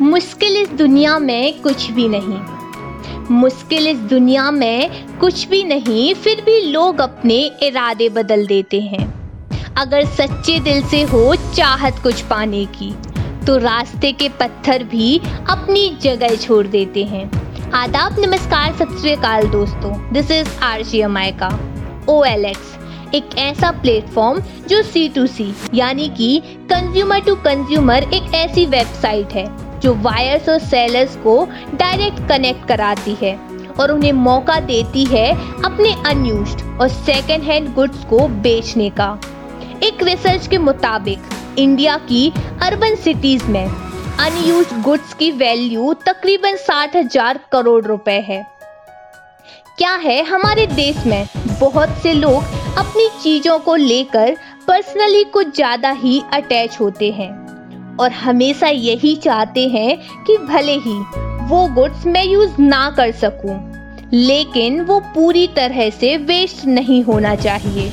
मुश्किल इस दुनिया में कुछ भी नहीं। मुश्किल इस दुनिया में कुछ भी नहीं, फिर भी लोग अपने इरादे बदल देते हैं। अगर सच्चे दिल से हो चाहत कुछ पाने की तो रास्ते के पत्थर भी अपनी जगह छोड़ देते हैं। आदाब, नमस्कार, सत श्रीकाल दोस्तों। This is R G M I का। ओ एल एक्स एक ऐसा प्लेटफॉर्म जो सी टू सी यानी कि कंज्यूमर टू कंज्यूमर एक ऐसी वेबसाइट है। जो वायर्स और सेलर्स को डायरेक्ट कनेक्ट कराती है और उन्हें मौका देती है अपने अनयूज्ड और सेकेंड हैंड गुड्स को बेचने का। एक रिसर्च के मुताबिक इंडिया की अर्बन सिटीज़ में अनयूज गुड्स की वैल्यू तकरीबन साठ हज़ार करोड़ रुपए है। क्या है हमारे देश में बहुत से लोग अपनी चीज़ों को लेकर पर्सनली कुछ ज़्यादा ही अटैच होते हैं। और हमेशा यही चाहते हैं कि भले ही वो गुड्स मैं यूज़ ना कर सकूँ, लेकिन वो पूरी तरह से वेस्ट नहीं होना चाहिए।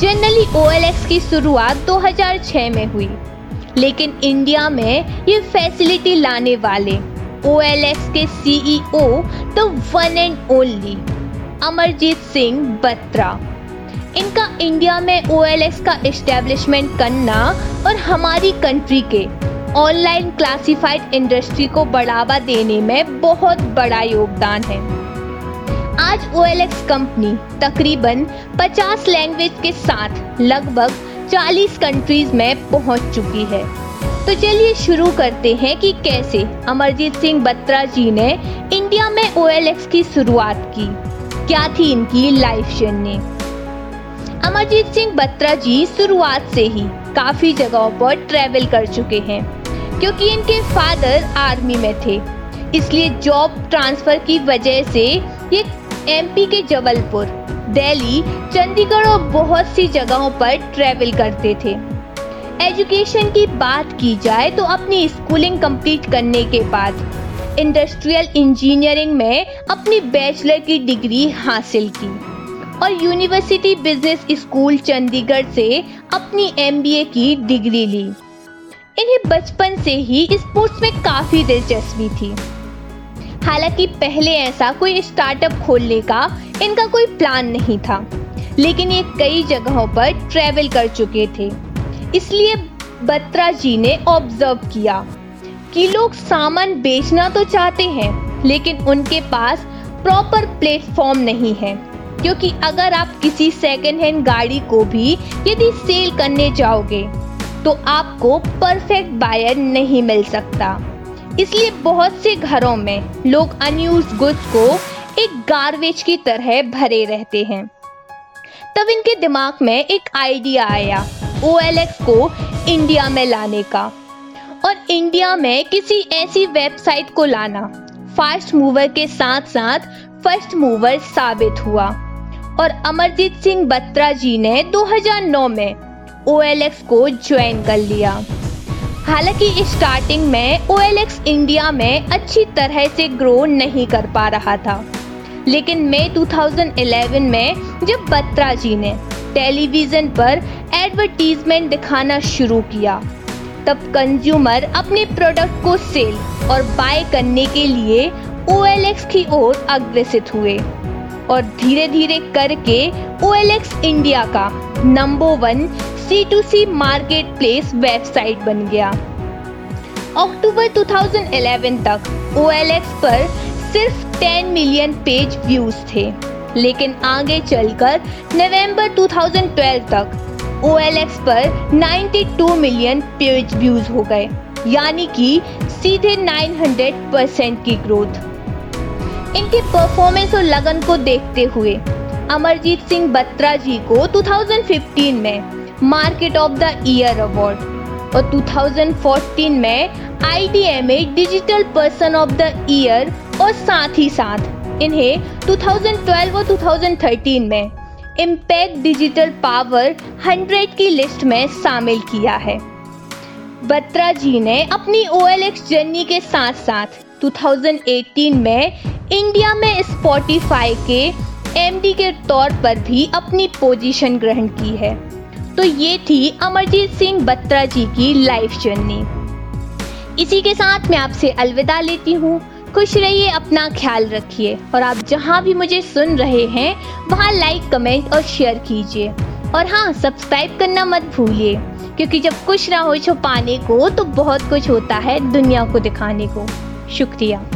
जनरली OLX की शुरुआत 2006 में हुई लेकिन इंडिया में ये फैसिलिटी लाने वाले OLX के CEO the one and only Amarjeet Singh Batra. इनका इंडिया में OLX का इस्टेब्लिशमेंट करना और हमारी कंट्री के ऑनलाइन क्लासिफाइड इंडस्ट्री को बढ़ावा देने में बहुत बड़ा योगदान है। आज OLX कंपनी तकरीबन 50 लैंग्वेज के साथ लगभग 40 कंट्रीज़ में पहुँच चुकी है। तो चलिए शुरू करते हैं कि कैसे अमरजीत सिंह बत्रा जी ने इंडिया में OLX की शुरुआत की। क्या थी इनकी लाइफ जर्नी अमरजीत सिंह बत्रा जी शुरुआत से ही काफ़ी जगहों पर ट्रेवल कर चुके हैं, क्योंकि इनके फादर आर्मी में थे। इसलिए जॉब ट्रांसफ़र की वजह से ये एमपी के जबलपुर, दिल्ली, चंडीगढ़ और बहुत सी जगहों पर ट्रेवल करते थे। एजुकेशन की बात की जाए तो अपनी स्कूलिंग कंप्लीट करने के बाद इंडस्ट्रियल इंजीनियरिंग में अपनी बैचलर की डिग्री हासिल की। और यूनिवर्सिटी बिज़नेस स्कूल चंडीगढ़ से अपनी एमबीए की डिग्री ली। इन्हें बचपन से ही स्पोर्ट्स में काफ़ी दिलचस्पी थी। हालाँकि पहले ऐसा कोई स्टार्टअप खोलने का इनका कोई प्लान नहीं था, लेकिन ये कई जगहों पर ट्रेवल कर चुके थे। इसलिए बत्रा जी ने ऑब्ज़र्व किया कि लोग सामान बेचना तो चाहते हैं, लेकिन उनके पास प्रॉपर प्लेटफॉर्म नहीं है। क्योंकि अगर आप किसी सेकेंड हैंड गाड़ी को भी यदि सेल करने जाओगे तो आपको परफेक्ट बायर नहीं मिल सकता। इसलिए बहुत से घरों में लोग अनयूज गुड्स को एक गार्बेज की तरह भरे रहते हैं। तब इनके दिमाग में एक आइडिया आया OLX को इंडिया में लाने का। और इंडिया में किसी ऐसी वेबसाइट को लाना फास्ट मूवर के साथ साथ फ़र्स्ट मूवर साबित हुआ। और अमरजीत सिंह बत्रा जी ने 2009 में OLX को ज्वाइन कर लिया। हालाँकि स्टार्टिंग में OLX इंडिया में अच्छी तरह से ग्रो नहीं कर पा रहा था। लेकिन मई 2011 में जब बत्रा जी ने टेलीविज़न पर एडवर्टीजमेंट दिखाना शुरू किया, तब कंज्यूमर अपने प्रोडक्ट को सेल और बाय करने के लिए OLX की ओर अग्रसित हुए। और धीरे धीरे करके ओ इंडिया का number one C to C market place website बन गया। अक्टूबर 2011 तक OLX पर सिर्फ़ 10 मिलियन पेज व्यूज़ थे, लेकिन आगे चलकर नवंबर 2012 तक OLX पर 92 मिलियन पेज व्यूज़ हो गए, यानी कि सीधे 900 परसेंट की ग्रोथ इनके परफॉर्मेंस और लगन को देखते हुए अमरजीत सिंह बत्रा जी को 2015 में market of the year award और 2014 में I digital person of the year और साथ ही साथ इन्हें 2012 और 2013 में इम्पैक्ट डिजिटल पावर 100 की लिस्ट में शामिल किया है। बत्रा जी ने अपनी OLX जर्नी के साथ साथ 2018 में इंडिया में स्पॉटिफाई के एमडी के तौर पर भी अपनी पोजीशन ग्रहण की है। तो ये थी अमरजीत सिंह बत्रा जी की लाइफ जर्नी इसी के साथ मैं आपसे अलविदा लेती हूँ। खुश रहिए, अपना ख्याल रखिए और आप जहाँ भी मुझे सुन रहे हैं, वहाँ लाइक कमेंट और शेयर कीजिए। और हाँ सब्सक्राइब करना मत भूलिए, क्योंकि जब कुछ ना हो छुपाने को तो बहुत कुछ होता है दुनिया को दिखाने को। शुक्रिया।